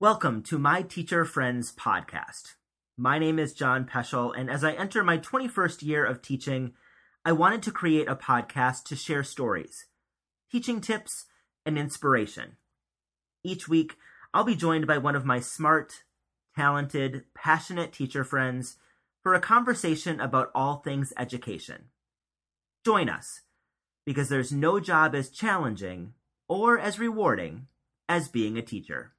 Welcome to My Teacher Friends podcast. My name is John Peschel, and as I enter my 21st year of teaching, I wanted to create a podcast to share stories, teaching tips, and inspiration. Each week, I'll be joined by one of my smart, talented, passionate teacher friends for a conversation about all things education. Join us, because there's no job as challenging or as rewarding as being a teacher.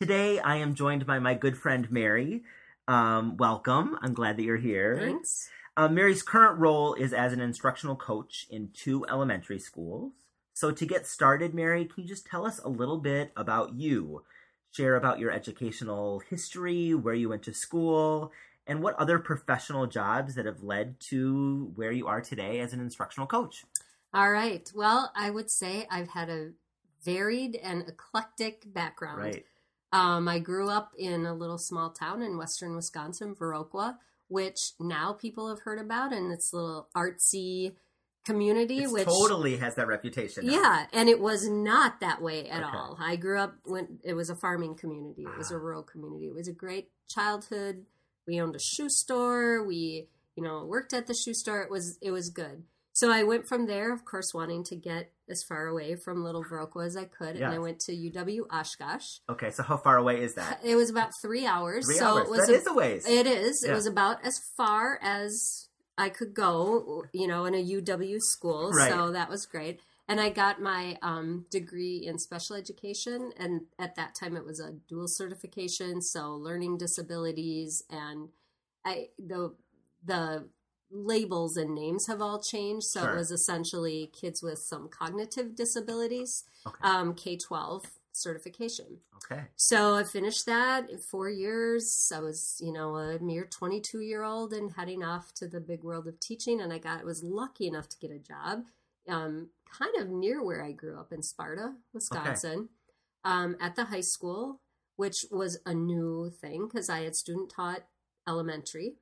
Today, I am joined by my good friend Mary. Um, welcome. I'm glad that you're here. Thanks. Uh, Mary's current role is as an instructional coach in two elementary schools. So, to get started, Mary, can you just tell us a little bit about you? Share about your educational history, where you went to school, and what other professional jobs that have led to where you are today as an instructional coach. All right. Well, I would say I've had a varied and eclectic background. Right. Um, I grew up in a little small town in western Wisconsin, Viroqua, which now people have heard about, and it's a little artsy community. It which totally has that reputation. now. yeah, and it was not that way at Okay. all. I grew up when it was a farming community. It was a Ah. rural community. It was a great childhood. We owned a shoe store. We, you know, worked at the shoe store. It was it was good. So I went from there, of course, wanting to get as far away from Little Viroqua as I could, and I went to UW Oshkosh. Okay, so how far away is that? It was about three hours. Three so hours. it was That a- is a ways. it is. It was about as far as I could go, you know, in a UW school. Right. So that was great. And I got my um, degree in special education. And at that time, it was a dual certification. So learning disabilities and I, the, the labels and names have all changed. So Sure. it was essentially kids with some cognitive disabilities, Okay. um, K 12 certification. okay. So I finished that in four years. I was, you know, a mere 22 year old and heading off to the big world of teaching. And I got, was lucky enough to get a job, um, kind of near where I grew up in Sparta, Wisconsin, um, at the high school, which was a new thing because I had student taught elementary.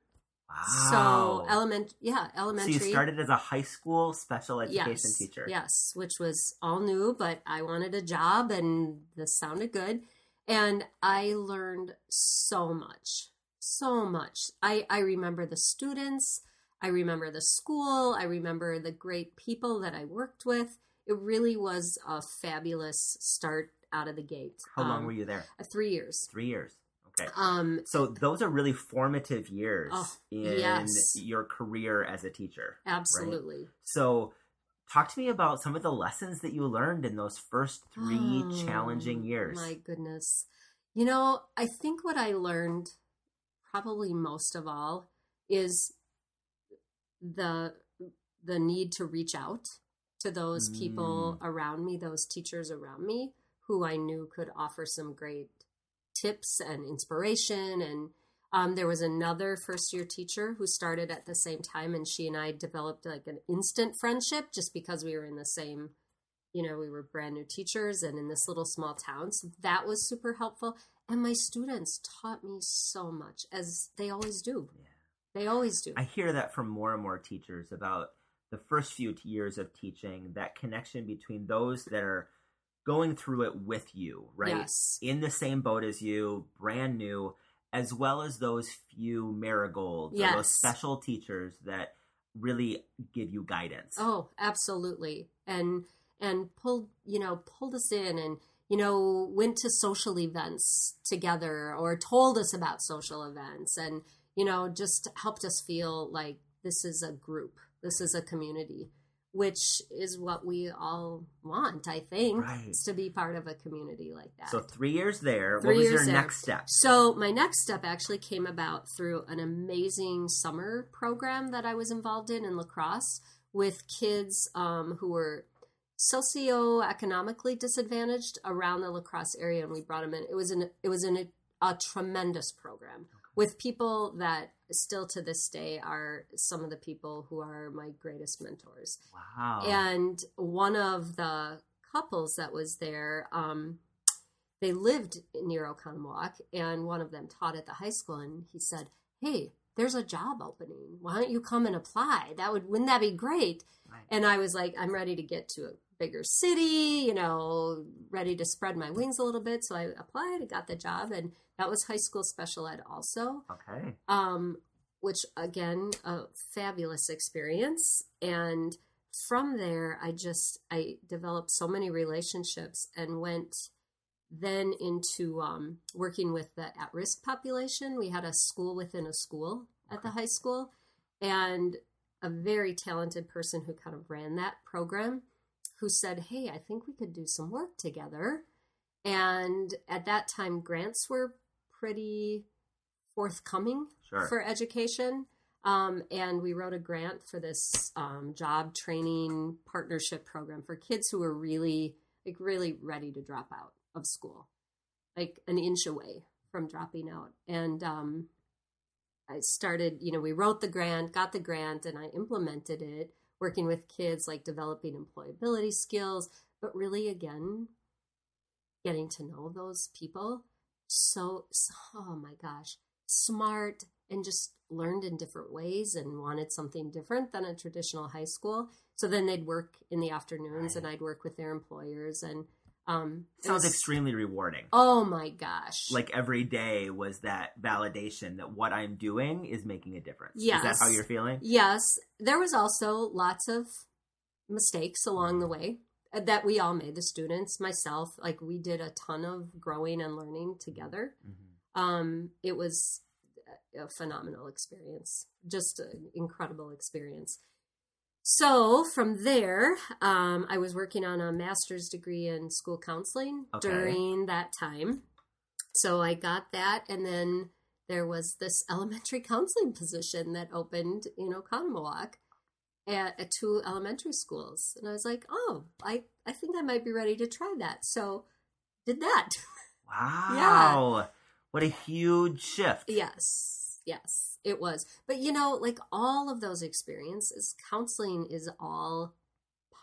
Wow. So element, yeah, elementary. So you started as a high school special education yes, teacher. Yes, which was all new, but I wanted a job and this sounded good. And I learned so much, so much. I, I remember the students, I remember the school, I remember the great people that I worked with. It really was a fabulous start out of the gate. How long Um, were you there? uh, Three years. Three years. Okay. Um, So those are really formative years Oh, in yes. your career as a teacher. absolutely. So talk to me about some of the lessons that you learned in those first three Oh, challenging years. My goodness. You know, I think what I learned probably most of all is the the need to reach out to those people Mm. around me, those teachers around me who I knew could offer some great tips and inspiration. And um, there was another first year teacher who started at the same time and she and i developed like an instant friendship just because we were in the same you know we were brand new teachers and in this little small town. So that was super helpful. And my students taught me so much as they always do. Yeah. they always do. I hear that from more and more teachers about the first few years of teaching, that connection between those that are going through it with you, right? yes In the same boat as you, brand new, as well as those few marigolds or those special teachers that really give you guidance. Oh, absolutely. And and pulled, you know, pulled us in and you know, went to social events together or told us about social events and you know, just helped us feel like this is a group. This is a community, which is what we all want, I think, Right. to be part of a community like that. So three years there. Three what was your there. next step? So my next step actually came about through an amazing summer program that I was involved in in La Crosse with kids um, who were socioeconomically disadvantaged around the La Crosse area, and we brought them in. It was an it was an, a tremendous program with people that still to this day are some of the people who are my greatest mentors. Wow. And one of the couples that was there, um, they lived near Oconomowoc, and one of them taught at the high school. And he said, "Hey, there's a job opening. Why don't you come and apply? That would wouldn't that be great?" Right. And I was like, "I'm ready to get to bigger city, you know, ready to spread my wings a little bit. So I applied, and got the job, and that was high school special ed also. Okay. Um, which again, a fabulous experience. And from there, I just I developed so many relationships and went then into um, working with the at-risk population. We had a school within a school at the high school, and a very talented person who kind of ran that program who said, Hey, I think we could do some work together. And at that time, grants were pretty forthcoming Sure. for education. Um, and we wrote a grant for this um, job training partnership program for kids who were really, like, really ready to drop out of school, like an inch away from dropping out. And um, I started, you know, we wrote the grant, got the grant, and I implemented it, working with kids, like developing employability skills, but really, again, getting to know those people. So, so oh my gosh, smart and just learned in different ways and wanted something different than a traditional high school. So then they'd work in the afternoons Right. and I'd work with their employers and um Sounds was- extremely rewarding. Oh my gosh. Like every day was that validation that what I'm doing is making a difference. Is that Yes. how you're feeling? Yes, there was also lots of mistakes along the way uh, that we all made. The students, myself, like we did a ton of growing and learning together. Mhm. Um, it was a phenomenal experience, just an incredible experience. So from there, um, I was working on a master's degree in school counseling Okay. during that time. So I got that, and then there was this elementary counseling position that opened in Oconomowoc at, at two elementary schools, and I was like, "Oh, I I think I might be ready to try that." So did that. Wow. yeah. What a huge shift. Yes, yes, it was. But you know, like all of those experiences, counseling is all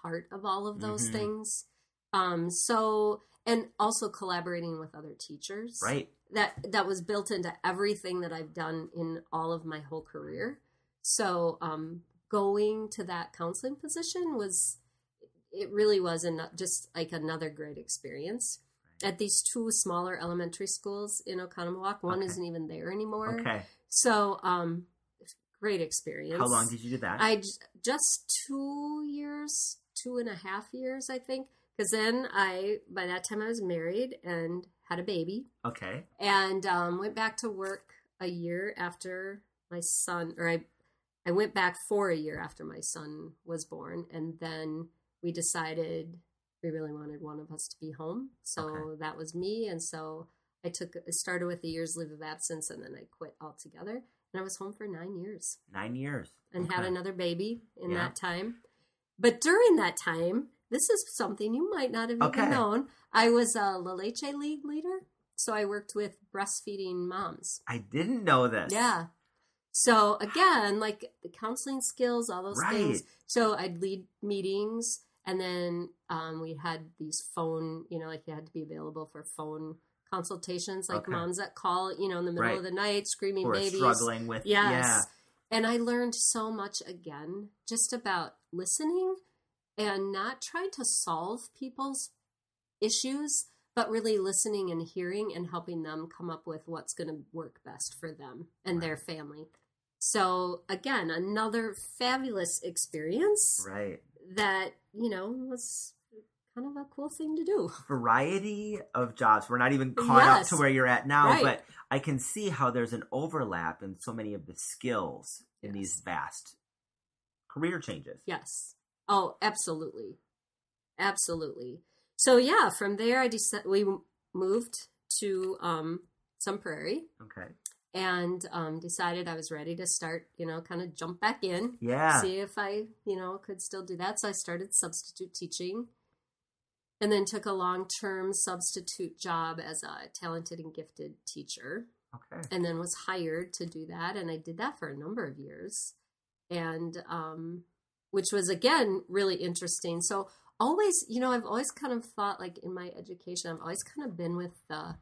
part of all of those Mhm. things. Um, so and also collaborating with other teachers. Right. That that was built into everything that I've done in all of my whole career. So um going to that counseling position was it really was an, just like another great experience at these two smaller elementary schools in Oconomowoc. One Okay. isn't even there anymore. Okay. So, um, great experience. How long did you do that? I just two years, two and a half years, I think. Because then I, by that time, I was married and had a baby, okay. and um, went back to work a year after my son, or I, I went back for a year after my son was born, and then we decided we really wanted one of us to be home. So Okay. that was me, and so I took I started with a year's leave of absence, and then I quit altogether, and I was home for nine years Nine years. and had another baby in Yeah. that time. But during that time, this is something you might not have Okay. even known. I was a La Leche League leader, so I worked with breastfeeding moms. I didn't know this. Yeah. So again, like the counseling skills, all those Right. things. So I'd lead meetings, and then um, we had these phone, you know, like you had to be available for phone consultations, like Okay. moms that call, you know, in the middle Right. of the night, screaming are babies. struggling with Yes. yeah. And I learned so much again just about listening and not trying to solve people's issues, but really listening and hearing and helping them come up with what's going to work best for them and their family. So, again, another fabulous experience Right. that, you know, was kind of a cool thing to do. Variety of jobs. We're not even caught up to where you're at now, Right. but I can see how there's an overlap in so many of the skills in these vast career changes. Yes. Oh, absolutely. Absolutely. So yeah, from there I decided we moved to um Sun Prairie Okay. and um decided I was ready to start, you know, kind of jump back in, Yeah. see if I, you know, could still do that. So I started substitute teaching and then took a long-term substitute job as a talented and gifted teacher Okay. and then was hired to do that and i did that for a number of years and um which was again really interesting so always you know i've always kind of thought like in my education i've always kind of been with the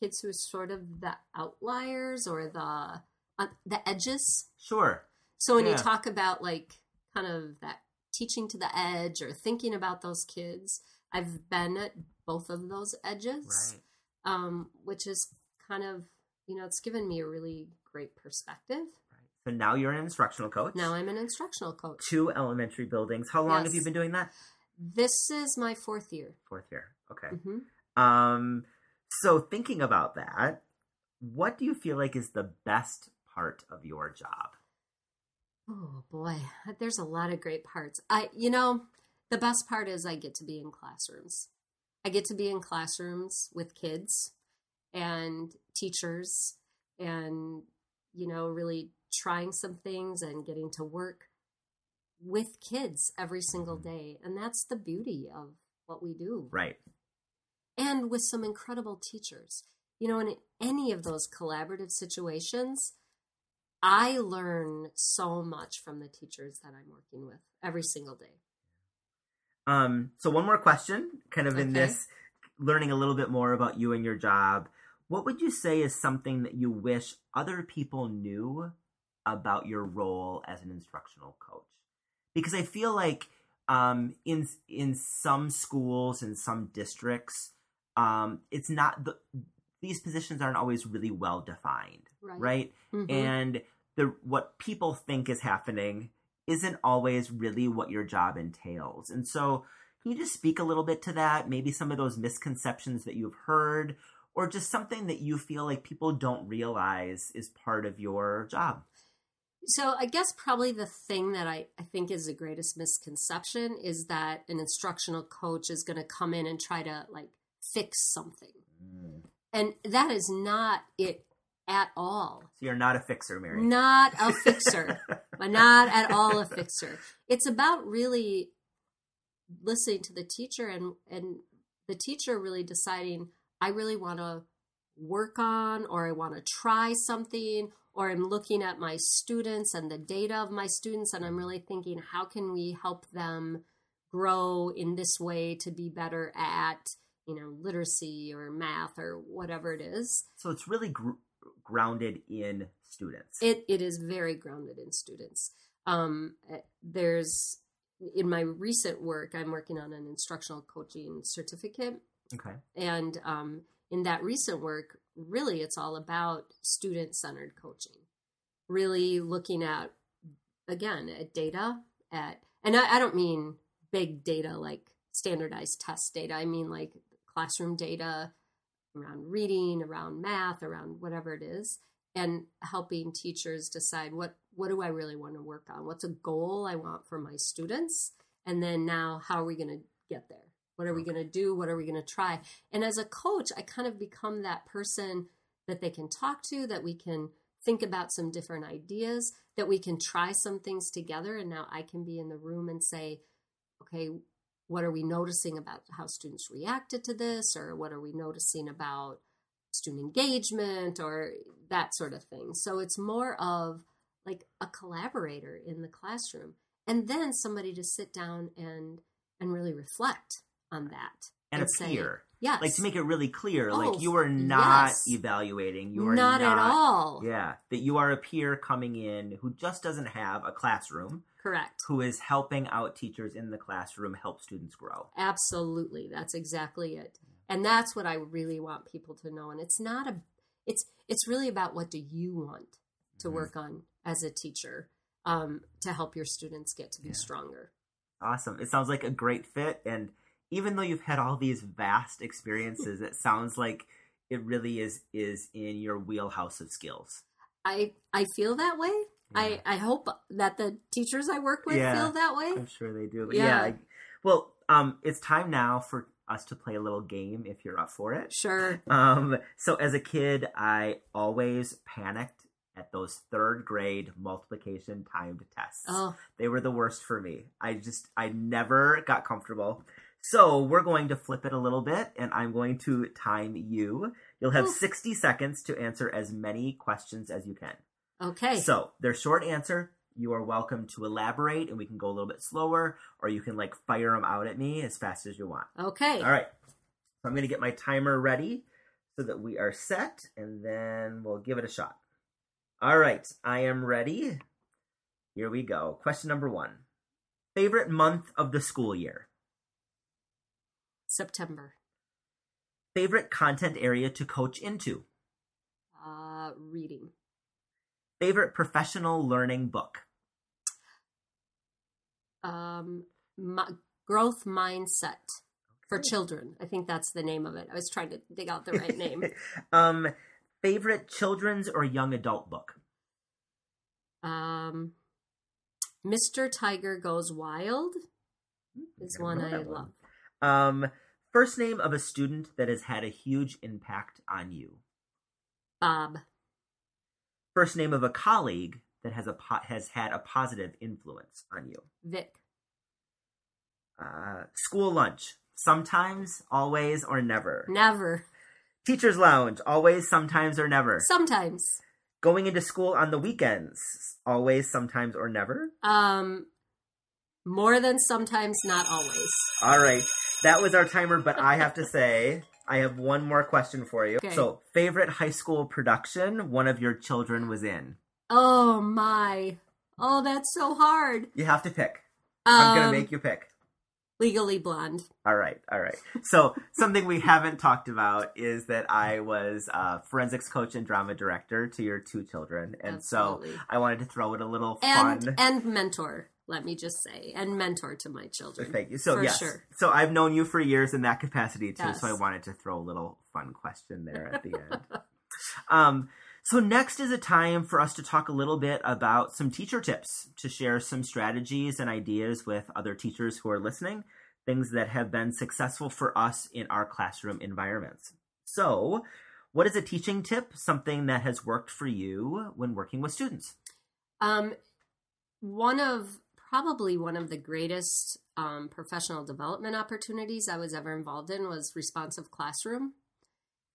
kids who are sort of the outliers or the uh, the edges Sure. so when Yeah. you talk about like kind of that teaching to the edge or thinking about those kids. I've been at both of those edges, Right. um, which is kind of, you know, it's given me a really great perspective. Right. So now you're an instructional coach. Now I'm an instructional coach. two elementary buildings. How long have you been doing that? This is my fourth year. Fourth year. Okay. hmm Um, so thinking about that, what do you feel like is the best part of your job? Oh boy, there's a lot of great parts. I, you know, the best part is I get to be in classrooms. I get to be in classrooms with kids and teachers and, you know, really trying some things and getting to work with kids every single mm-hmm. day. And that's the beauty of what we do. Right. And with some incredible teachers. You know, in any of those collaborative situations, I learn so much from the teachers that I'm working with every single day. Um, so one more question, kind of in Okay. this learning a little bit more about you and your job. What would you say is something that you wish other people knew about your role as an instructional coach? Because I feel like um, in in some schools in some districts, um, it's not the these positions aren't always really well defined, Right. right? Mhm. and the what people think is happening isn't always really what your job entails. And so, can you just speak a little bit to that? Maybe some of those misconceptions that you've heard, or just something that you feel like people don't realize is part of your job. So I guess probably the thing that I, I think is the greatest misconception is that an instructional coach is going to come in and try to like fix something. Mm. And that is not it at all. So you're not a fixer, Mary. Not a fixer. not at all a fixer. It's about really listening to the teacher and and the teacher really deciding I really want to work on or I want to try something or I'm looking at my students and the data of my students and I'm really thinking how can we help them grow in this way to be better at you know literacy or math or whatever it is So it's really gr- grounded in students. it it is very grounded in students. Um, eh, there's in my recent work, I'm working on an instructional coaching certificate, okay. and um, in that recent work, really, it's all about student centered coaching. Really looking at again at data at, and I, I don't mean big data like standardized test data. I mean like classroom data around reading, around math, around whatever it is, and helping teachers decide what what do I really want to work on? What's a goal I want for my students? And then now how are we going to get there? What are we going to do? What are we going to try? And as a coach, I kind of become that person that they can talk to, that we can think about some different ideas, that we can try some things together. And now I can be in the room and say, okay, what are we noticing about how students reacted to this? Or what are we noticing about student engagement or that sort of thing? So it's more of like a collaborator in the classroom and then somebody to sit down and and really reflect on that And, a say, peer. Yes Like to make it really clear, Oh, like you are not yes. evaluating. You are not, at all Yeah, that you are a peer coming in who just doesn't have a classroom, correct who is helping out teachers in the classroom help students grow. absolutely that's exactly it and that's what i really want people to know and it's not a it's it's really about what do you want to Mhm. work on as a teacher um, to help your students get to be Yeah. stronger Awesome. It sounds like a great fit. And even though you've had all these vast experiences, it sounds like it really is is in your wheelhouse of skills. i i feel that way I, I hope that the teachers I work with Yeah. feel that way. I'm sure they do. Yeah. Yeah. Well, um, it's time now for us to play a little game if you're up for it. Sure. Um, so as a kid, I always panicked at those third grade multiplication timed tests. Oh, They were the worst for me. I just, I never got comfortable. So we're going to flip it a little bit and I'm going to time you. You'll have Oh. 60 seconds to answer as many questions as you can. okay. So their short answer, you are welcome to elaborate and we can go a little bit slower or you can like fire them out at me as fast as you want. okay. All right. So I'm going to get my timer ready so that we are set and then we'll give it a shot. All right. I am ready. Here we go. Question number one Favorite month of the school year? September. Favorite content area to coach into? Uh, reading. Favorite professional learning book? Um, my, growth mindset for children. I think that's the name of it. I was trying to dig out the right name. um, favorite children's or young adult book? Um, Mr. Tiger Goes Wild is I one I that love. Um, first name of a student that has had a huge impact on you. Bob. First name of a colleague that has a po- has had a positive influence on you. Vic. Uh, school lunch. Sometimes, always, or never. Never. Teacher's lounge. Always, sometimes, or never. Sometimes. Going into school on the weekends. Always, sometimes, or never. Um, more than sometimes, not always. All right. That was our timer, but I have to say, I have one more question for you. Okay. So, favorite high school production one of your children was in? Oh my. Oh, that's so hard. You have to pick. I'm going Um, to make you pick. Legally Blonde. All right, all right. So something we haven't talked about is that I was a forensics coach and drama director to your two children, and so I wanted to throw in a little And fun. and mentor. Let me just say, and mentor to my children. Thank you. So yes, sure. so I've known you for years in that capacity too. So I wanted to throw a little fun question there at the end. Um, so next is a time for us to talk a little bit about some teacher tips to share some strategies and ideas with other teachers who are listening, things that have been successful for us in our classroom environments. So, what is a teaching tip? Something that has worked for you when working with students? Um, one of probably one of the greatest um, professional development opportunities I was ever involved in was responsive classroom,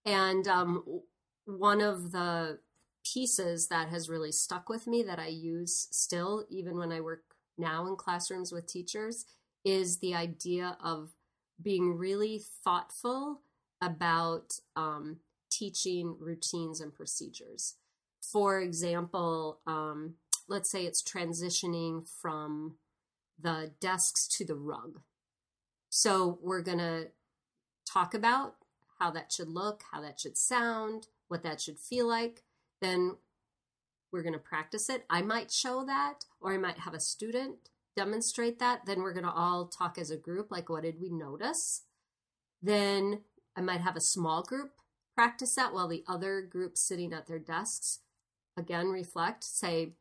and um, one of the pieces that has really stuck with me that I use still, even when I work now in classrooms with teachers, is the idea of being really thoughtful about um, teaching routines and procedures. For example, um, let's say it's transitioning from the desks to the rug. So we're going to talk about how that should look, how that should sound, what that should feel like. Then we're going to practice it. I might show that, or I might have a student demonstrate that. Then we're going to all talk as a group like, what did we notice? Then I might have a small group practice that while the other group sitting at their desks again reflect, say,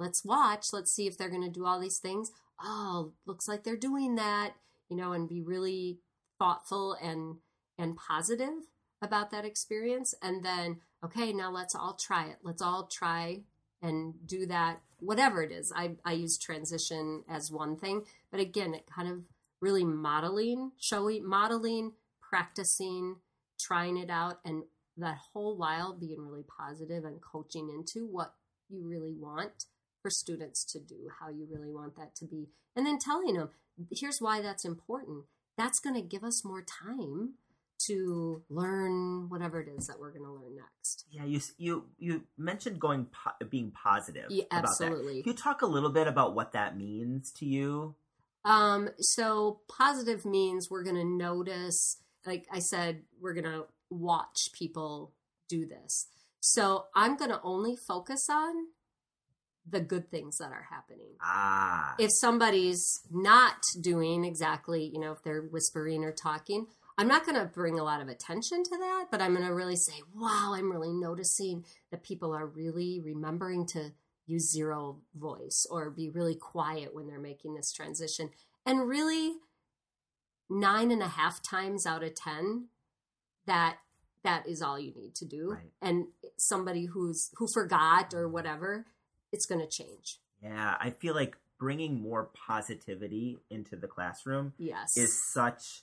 let's watch, let's see if they're going to do all these things. Oh, looks like they're doing that, you know, and be really thoughtful and and positive about that experience and then okay, now let's all try it. Let's all try and do that whatever it is. I I use transition as one thing, but again, it kind of really modeling, showing modeling, practicing, trying it out and that whole while being really positive and coaching into what you really want for students to do, how you really want that to be. And then telling them, here's why that's important. That's going to give us more time to learn whatever it is that we're going to learn next. Yeah, you you you mentioned going po- being positive. Yeah, about that. absolutely. Can you talk a little bit about what that means to you? Um, so positive means we're going to notice, like I said, we're going to watch people do this. So I'm going to only focus on the good things that are happening. Ah, If somebody's not doing exactly, you know, if they're whispering or talking, I'm not going to bring a lot of attention to that, but I'm going to really say, wow, I'm really noticing that people are really remembering to use zero voice or be really quiet when they're making this transition. And really, nine and a half times out of 10, that that is all you need to do. Right. And somebody who's who forgot or whatever, it's going to change. yeah. I feel like bringing more positivity into the classroom Yes. is such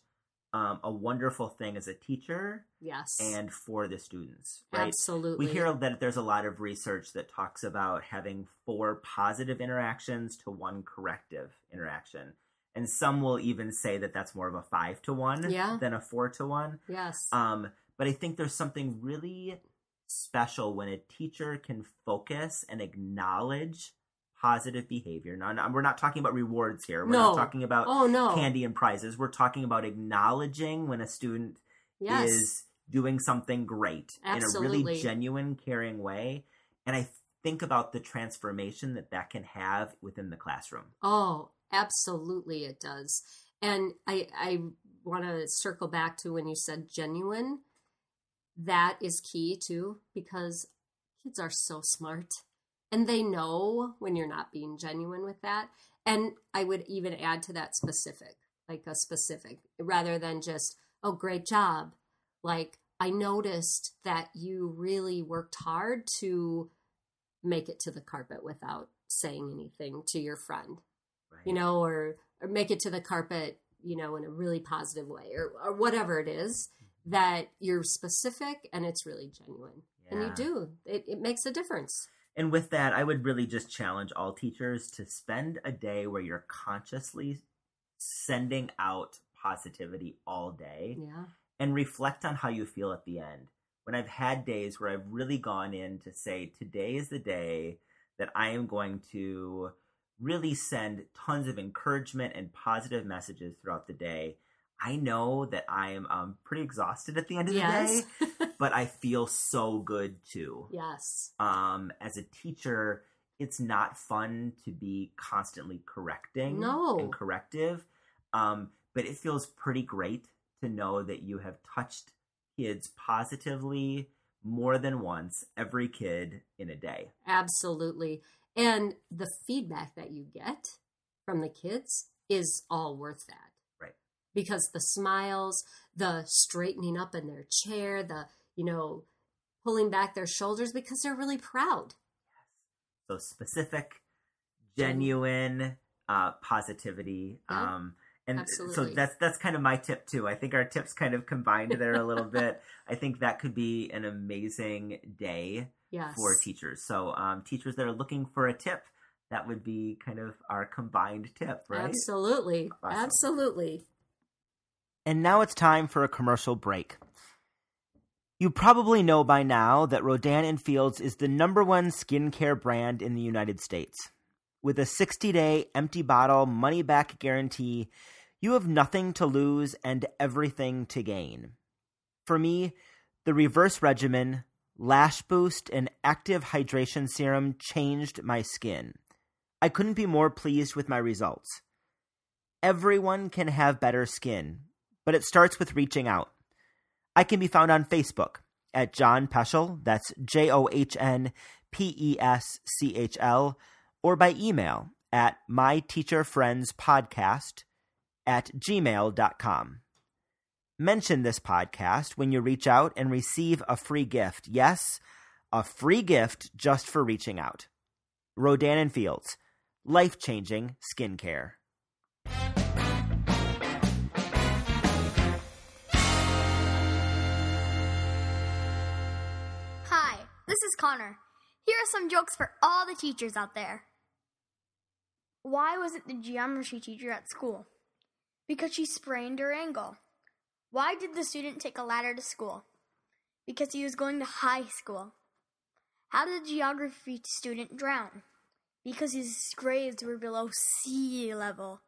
um, a wonderful thing as a teacher yes. and for the students. Right. Absolutely. We hear that there's a lot of research that talks about having four positive interactions to one corrective interaction. And some will even say that that's more of a five to one Yeah. than a four to one. Yes. Um, but I think there's something really special when a teacher can focus and acknowledge positive behavior. Now, we're not talking about rewards here. We're No. not talking about Oh no. candy and prizes. We're talking about acknowledging when a student yes. is doing something great in a really genuine, caring way. And I think about the transformation that that can have within the classroom. Oh, absolutely it does. And I I want to circle back to when you said genuine. That is key too because kids are so smart and they know when you're not being genuine with that. And I would even add to that specific, like a specific rather than just, "Oh, great job." Like I noticed that you really worked hard to make it to the carpet without saying anything to your friend Right? you know, or or make it to the carpet, you know, in a really positive way, or or whatever it is that you're specific and it's really genuine, and you do. It it makes a difference. And with that, I would really just challenge all teachers to spend a day where you're consciously sending out positivity all day Yeah, and reflect on how you feel at the end. When I've had days where I've really gone in to say, today is the day that I am going to really send tons of encouragement and positive messages throughout the day. I know that I am um, pretty exhausted at the end of yes, the day, but I feel so good too yes, um, as a teacher, it's not fun to be constantly correcting No. and corrective. Um, but it feels pretty great to know that you have touched kids positively more than once, every kid in a day. absolutely. And the feedback that you get from the kids is all worth that. Because the smiles, the straightening up in their chair, the, you know, pulling back their shoulders because they're really proud. So specific, genuine uh, positivity. Yeah, um, and so that's that's kind of my tip too. I think our tips kind of combined there a little bit. I think that could be an amazing day Yes. for teachers. So um, teachers that are looking for a tip, that would be kind of our combined tip, right? Absolutely. Awesome. Absolutely. And now it's time for a commercial break. You probably know by now that Rodan and Fields is the number one skincare brand in the United States. With a 60 day empty bottle money back guarantee, you have nothing to lose and everything to gain. For me, the reverse regimen, Lash Boost, and Active Hydration Serum changed my skin. I couldn't be more pleased with my results. Everyone can have better skin, but it starts with reaching out. I can be found on Facebook at John Peschel, that's J O H N P E S C H L, or by email at myteacherfriendspodcast at gmail.com. Mention this podcast when you reach out and receive a free gift. Yes, a free gift just for reaching out. Rodan and Fields, life changing skincare. This is Connor. Here are some jokes for all the teachers out there. Why wasn't the geometry teacher at school? Because she sprained her ankle. Why did the student take a ladder to school? Because he was going to high school. How did the geography student drown? Because his grades were below sea level.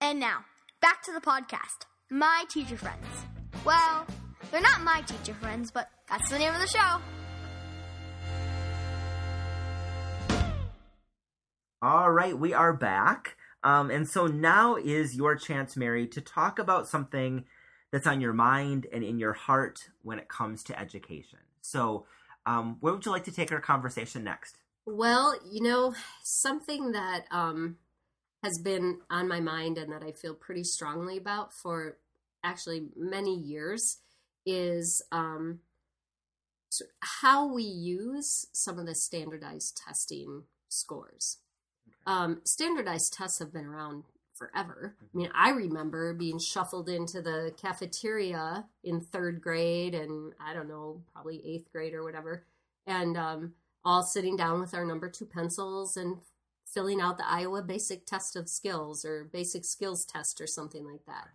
And now, back to the podcast. My teacher friends. Well, they're not my teacher friends, but that's the name of the show. All right, we are back. Um, and so now is your chance, Mary, to talk about something that's on your mind and in your heart when it comes to education. So, um, where would you like to take our conversation next? Well, you know, something that um, has been on my mind and that I feel pretty strongly about for actually many years is um, how we use some of the standardized testing scores. Um, standardized tests have been around forever. I mean, I remember being shuffled into the cafeteria in third grade and I don't know, probably eighth grade or whatever, and um, all sitting down with our number two pencils and filling out the Iowa Basic Test of Skills or Basic Skills Test or something like that.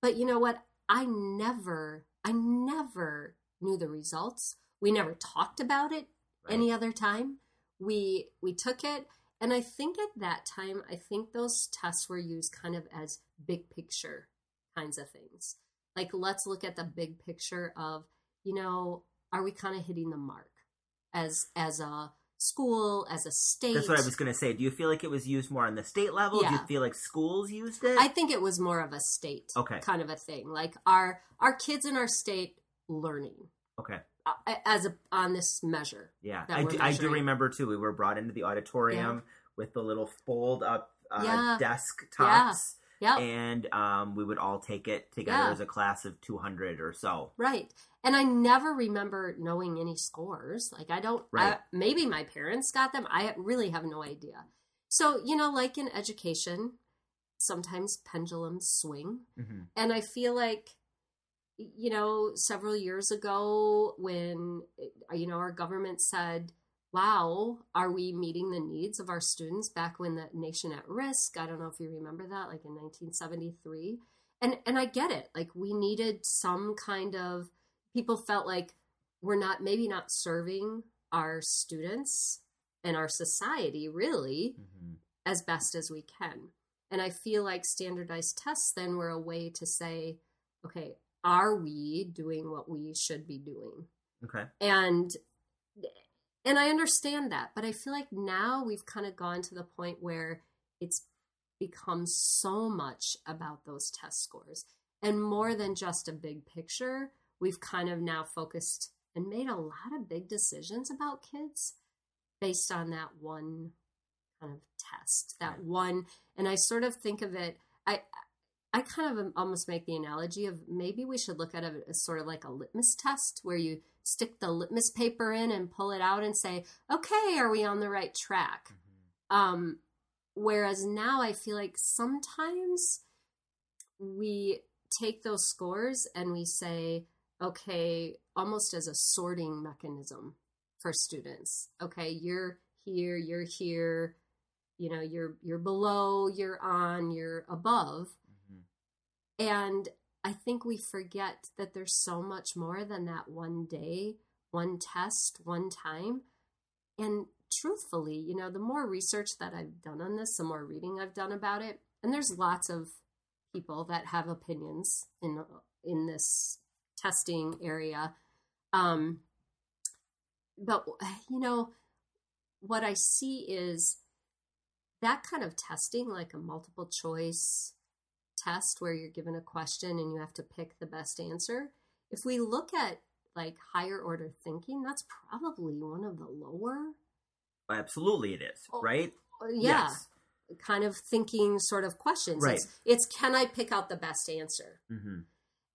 But you know what? I never, I never knew the results. We never talked about it any other time. we we took it and I think at that time I think those tests were used kind of as big picture kinds of things. Like let's look at the big picture of, you know, are we kind of hitting the mark as as a school, as a state? That's what I was going to say. Do you feel like it was used more on the state level? Yeah. Do you feel like schools used it? I think it was more of a state Okay. kind of a thing. Like our our kids in our state learning okay. uh, as a on this measure. Yeah, I do, I do remember too. We were brought into the auditorium with the little fold up uh, Yeah. desk Yeah. tops, Yeah. and um, we would all take it together Yeah. as a class of two hundred or so. Right. And I never remember knowing any scores. Like I don't Right. I, maybe my parents got them. I really have no idea. So, you know, like in education, sometimes pendulums swing. hmm And I feel like you know, several years ago when you know our government said, "Wow, are we meeting the needs of our students?" back when the nation at risk, I don't know if you remember that, like in 1973. And and I get it. Like we needed some kind of people felt like we're not maybe not serving our students and our society really hmm as best as we can. And I feel like standardized tests then were a way to say, okay, are we doing what we should be doing? Okay. And and I understand that, but I feel like now we've kind of gone to the point where it's become so much about those test scores and more than just a big picture. We've kind of now focused and made a lot of big decisions about kids based on that one kind of test, that one. And I sort of think of it, I, I kind of almost make the analogy of maybe we should look at it as sort of like a litmus test where you stick the litmus paper in and pull it out and say, okay, are we on the right track? Um, whereas now I feel like sometimes we take those scores and we say, okay, almost as a sorting mechanism for students. Okay, you're here, you're here, you know, you're you're below, you're on, you're above. And I think we forget that there's so much more than that one day, one test, one time. And truthfully, you know, the more research that I've done on this, the more reading I've done about it, and there's lots of people that have opinions in in this testing area. Um, but you know, what I see is that kind of testing, like a multiple choice test where you're given a question and you have to pick the best answer. If we look at like higher order thinking, that's probably one of the lower, Absolutely, it is. Oh, right. uh, yeah, Yes. kind of thinking sort of questions. Right. It's, it's can I pick out the best answer? hmm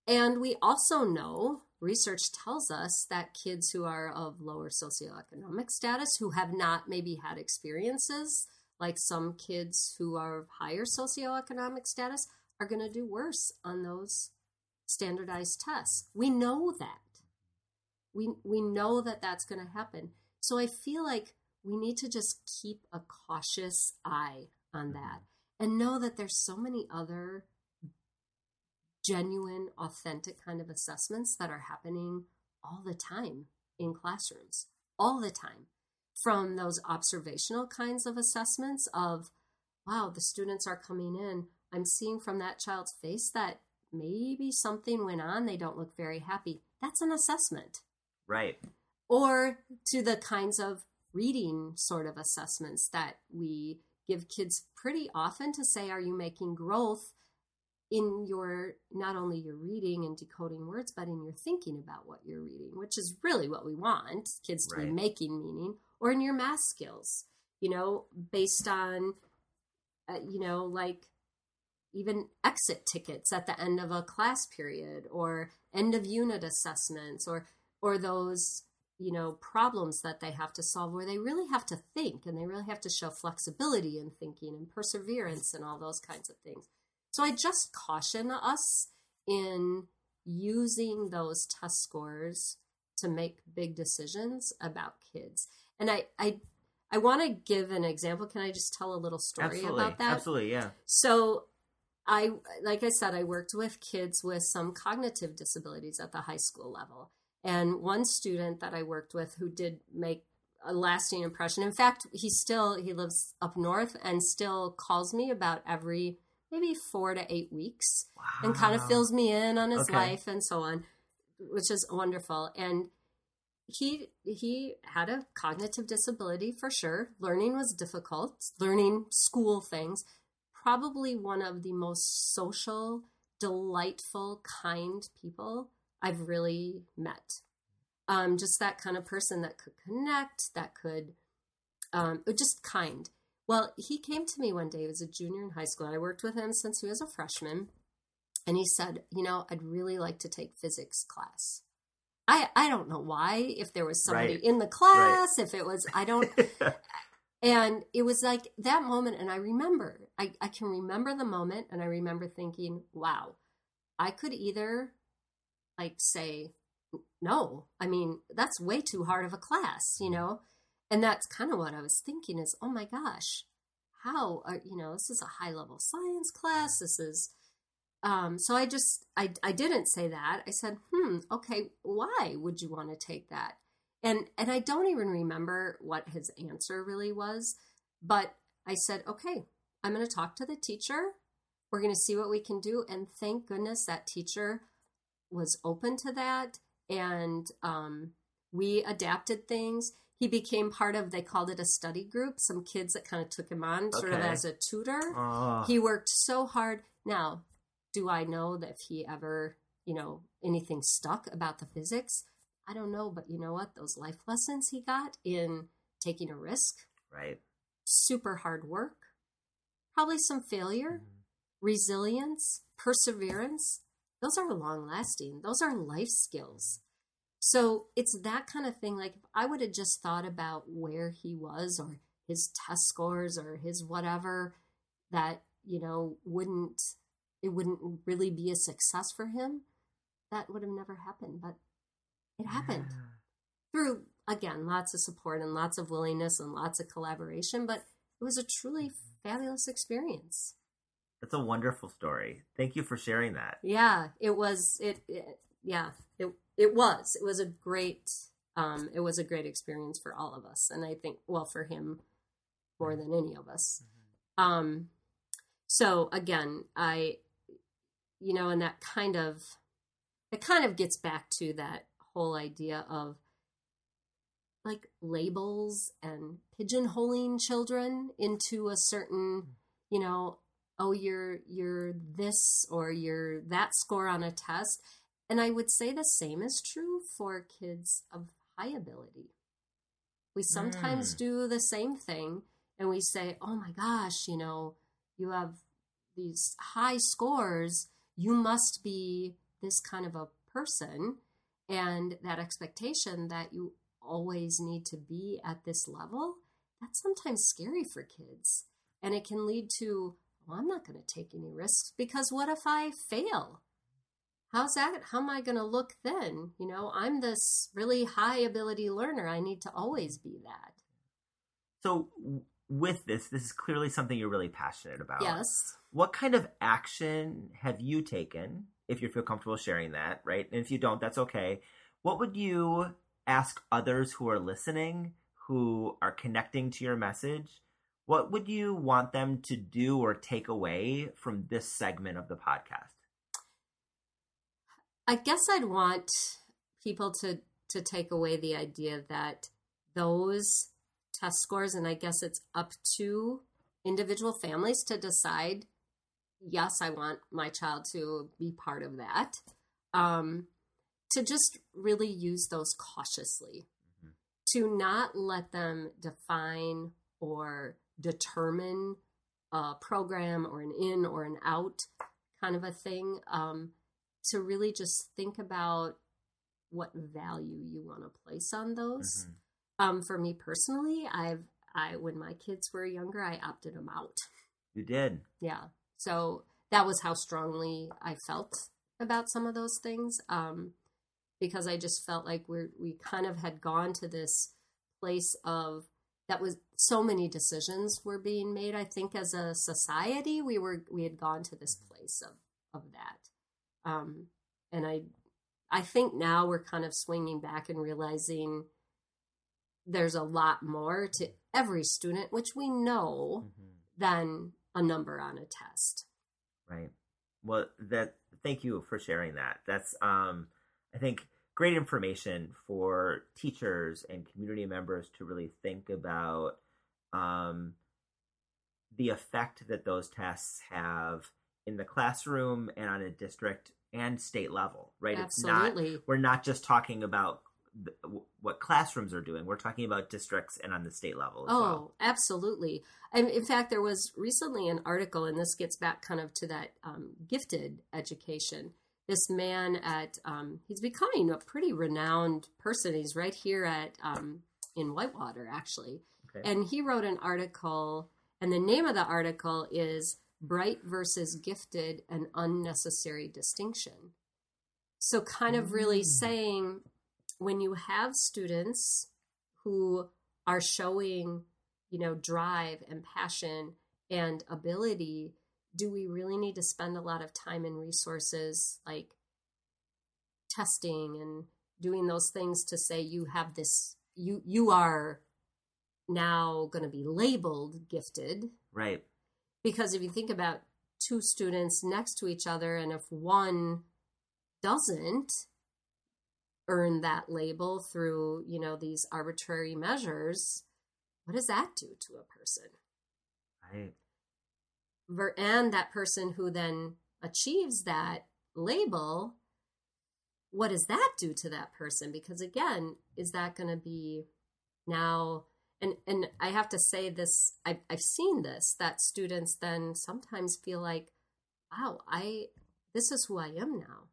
And we also know research tells us that kids who are of lower socioeconomic status, who have not maybe had experiences like some kids who are of higher socioeconomic status, are going to do worse on those standardized tests. We know that. We, we know that that's going to happen. So I feel like we need to just keep a cautious eye on mm-hmm. that and know that there's so many other genuine, authentic kind of assessments that are happening all the time in classrooms, all the time. From those observational kinds of assessments of, wow, the students are coming in. I'm seeing from that child's face that maybe something went on. They don't look very happy. That's an assessment. Right. Or to the kinds of reading sort of assessments that we give kids pretty often to say, are you making growth in your not only your reading and decoding words, but in your thinking about what you're reading, which is really what we want kids to be making meaning, or in your math skills, you know, based on, uh, you know, like even exit tickets at the end of a class period or end of unit assessments or or those you know problems that they have to solve where they really have to think and they really have to show flexibility in thinking and perseverance and all those kinds of things so i just caution us in using those test scores to make big decisions about kids and i i i want to give an example can i just tell a little story Absolutely. about that Absolutely. Yeah. so I like I said I worked with kids with some cognitive disabilities at the high school level. And one student that I worked with who did make a lasting impression. In fact, he still he lives up north and still calls me about every maybe four to eight weeks wow. and kind of fills me in on his Okay. life and so on, which is wonderful. And he he had a cognitive disability for sure. Learning was difficult. Learning school things. Probably one of the most social, delightful, kind people I've really met. Um, just that kind of person that could connect, that could um, just kind. Well, he came to me one day. He was a junior in high school. I worked with him since he was a freshman. And he said, You know, I'd really like to take physics class. I, I don't know why, if there was somebody Right. in the class, if it was, I don't. and it was like that moment. And I remember, I, I can remember the moment. And I remember thinking, wow, I could either like say, no, I mean, that's way too hard of a class, you know? And that's kind of what I was thinking is, oh my gosh, how are, you know, this is a high level science class. This is, um, so I just, I, I didn't say that. I said, hmm, okay, why would you want to take that? And, and I don't even remember what his answer really was, but I said, okay, I'm going to talk to the teacher. We're going to see what we can do. And thank goodness that teacher was open to that. And um, we adapted things. He became part of, they called it a study group, some kids that kind of took him on sort of as a tutor. Oh, He worked so hard. Now, do I know that if he ever, you know, anything stuck about the physics? I don't know, but you know what? Those life lessons he got in taking a risk, right. super hard work, probably some failure, mm-hmm. resilience, perseverance, those are long lasting. Those are life skills. Mm-hmm. So it's that kind of thing. Like if I would have just thought about where he was or his test scores or his whatever, that, you know, wouldn't, it wouldn't really be a success for him. That would have never happened. But it happened through, again, lots of support and lots of willingness and lots of collaboration. But it was a truly fabulous experience. That's a wonderful story. Thank you for sharing that. Yeah, it was. It, it yeah, it it was. It was a great. Um, it was a great experience for all of us, and I think, well, for him more than any of us. Um, so again, I, you know, and that kind of, it kind of gets back to that whole idea of like labels and pigeonholing children into a certain, you know, oh you're you're this or you're that score on a test. And i would say the same is true for kids of high ability. We sometimes Mm. do the same thing and we say oh my gosh you know you have these high scores. You must be this kind of a person and that expectation that you always need to be at this level that's sometimes scary for kids and it can lead to well, I'm not going to take any risks because what if I fail? How's that? How am I going to look then? You know, I'm this really high ability learner. I need to always be that. So, with this, this is clearly something you're really passionate about. Yes. What kind of action have you taken, if you feel comfortable sharing that, right? And if you don't, that's okay. What would you ask others who are listening, who are connecting to your message? What would you want them to do or take away from this segment of the podcast? I guess I'd want people to to take away the idea that those test scores and I guess it's up to individual families to decide yes, I want my child to be part of that. Um, to just really use those cautiously, Mhm. to not let them define or determine a program or an in or an out kind of a thing. Um, to really just think about what value you want to place on those. Mhm. Um, for me personally, I've I when my kids were younger, I opted them out. You did. Yeah. So that was how strongly I felt about some of those things. Um, because I just felt like we're we kind of had gone to this place of that was so many decisions were being made. I think as a society, we were we had gone to this place of of that. Um, and I I think now we're kind of swinging back and realizing there's a lot more to every student, which we know, Mhm. than a number on a test. Right. Well, that thank you for sharing that. That's um I think great information for teachers and community members to really think about um the effect that those tests have in the classroom and on a district and state level, right? Absolutely. It's not we're not just talking about what classrooms are doing. We're talking about districts and on the state level as Oh, well. absolutely. And in fact, there was recently an article, and this gets back kind of to that um, gifted education. This man at um, he's becoming a pretty renowned person. He's right here at um, in Whitewater, actually, Okay. and he wrote an article, and the name of the article is "Bright versus Gifted: An Unnecessary Distinction." So, kind of really Mm. saying when you have students who are showing you know drive and passion and ability do we really need to spend a lot of time and resources like testing and doing those things to say you have this you you are now going to be labeled gifted right. because if you think about two students next to each other and if one doesn't earn that label through you know these arbitrary measures what does that do to a person? Right. And that person who then achieves that label what does that do to that person? Because again is that going to be now and and i have to say this I've, I've seen this that students then sometimes feel like wow i this is who i am now.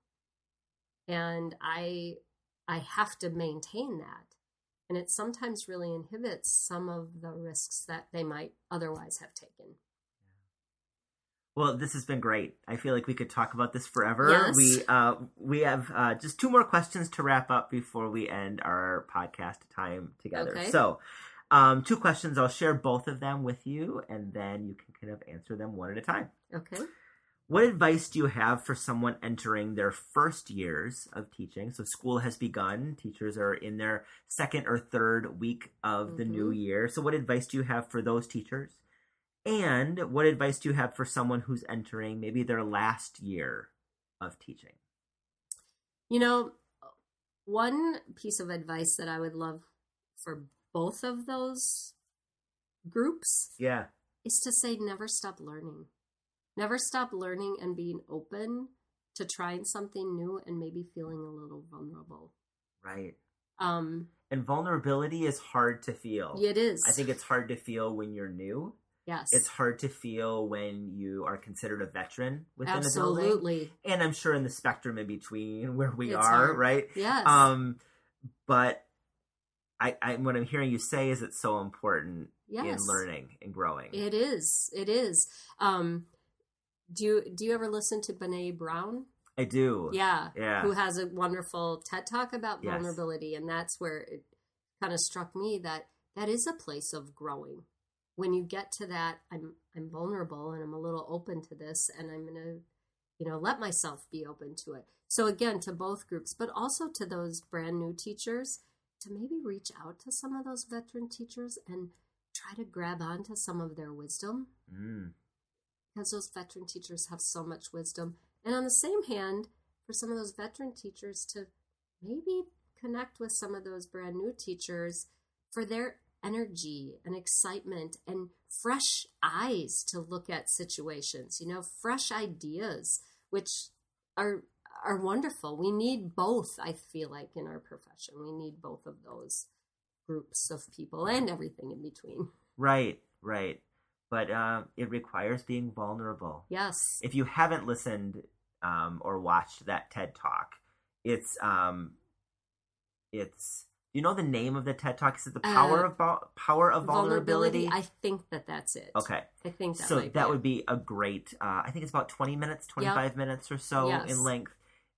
And i i have to maintain that and it sometimes really inhibits some of the risks that they might otherwise have taken Well, this has been great. I feel like we could talk about this forever. Yes. We uh, we have uh, just two more questions to wrap up before we end our podcast time together. Okay. So, um, two questions. I'll share both of them with you, and then you can kind of answer them one at a time. okay What advice do you have for someone entering their first years of teaching? So school has begun. Teachers are in their second or third week of the new Mhm. year. So what advice do you have for those teachers? And what advice do you have for someone who's entering maybe their last year of teaching? You know, one piece of advice that I would love for both of those groups Yeah. is to say never stop learning. Never stop learning and being open to trying something new and maybe feeling a little vulnerable. Right. Um, And vulnerability is hard to feel. it is. I think it's hard to feel when you're new. yes, It's hard to feel when you are considered a veteran within a building. absolutely and I'm sure in the spectrum in between where we It's are, hard. right? yes. Um, but I, I, what I'm hearing you say is it's so important in learning and growing. It is. It is. Um, do you do you ever listen to Brene Brown? I do. Yeah. Yeah. who has a wonderful TED talk about Yes. vulnerability. And that's where it kind of struck me that that is a place of growing. When you get to that, I'm I'm vulnerable and I'm a little open to this and I'm gonna, you know, let myself be open to it. So again, to both groups, but also to those brand new teachers, to maybe reach out to some of those veteran teachers and try to grab onto some of their wisdom Mm. Because those veteran teachers have so much wisdom. And on the same hand, for some of those veteran teachers to maybe connect with some of those brand new teachers for their energy and excitement and fresh eyes to look at situations, you know, fresh ideas, which are are wonderful. We need both, I feel like, in our profession. We need both of those groups of people and everything in between. Right, right. But uh, it requires being vulnerable. Yes. If you haven't listened um, or watched that TED Talk, it's um, it's you know the name of the TED Talk is it the power Uh, of Vul- power of vulnerability? I think that that's it. okay, I think that so that would be a great. Uh, I think it's about twenty minutes, twenty five minutes or so Yes. in length,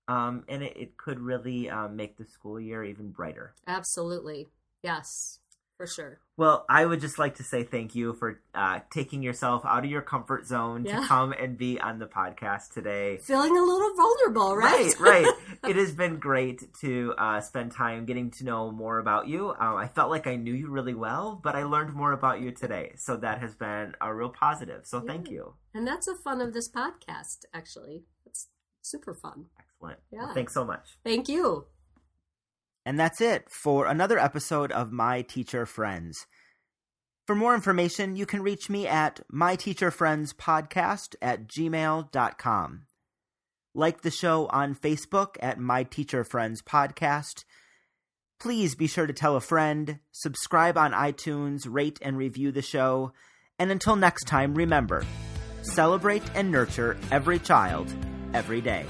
um, and it, it could really um, make the school year even brighter. absolutely yes. For sure. Well, I would just like to say thank you for uh, taking yourself out of your comfort zone Yeah. to come and be on the podcast today. Feeling a little vulnerable, right? Right, right. it has been great to uh, spend time getting to know more about you. Um, I felt like I knew you really well, but I learned more about you today. So that has been a real positive. So thank you. And that's the fun of this podcast, actually. It's super fun. Excellent. Well, Yeah. thanks so much. Thank you. And that's it for another episode of My Teacher Friends. For more information, you can reach me at myteacherfriendspodcast at gmail.com. Like the show on Facebook at My Teacher Friends Podcast. Please be sure to tell a friend, subscribe on iTunes, rate and review the show. And until next time, remember celebrate and nurture every child every day.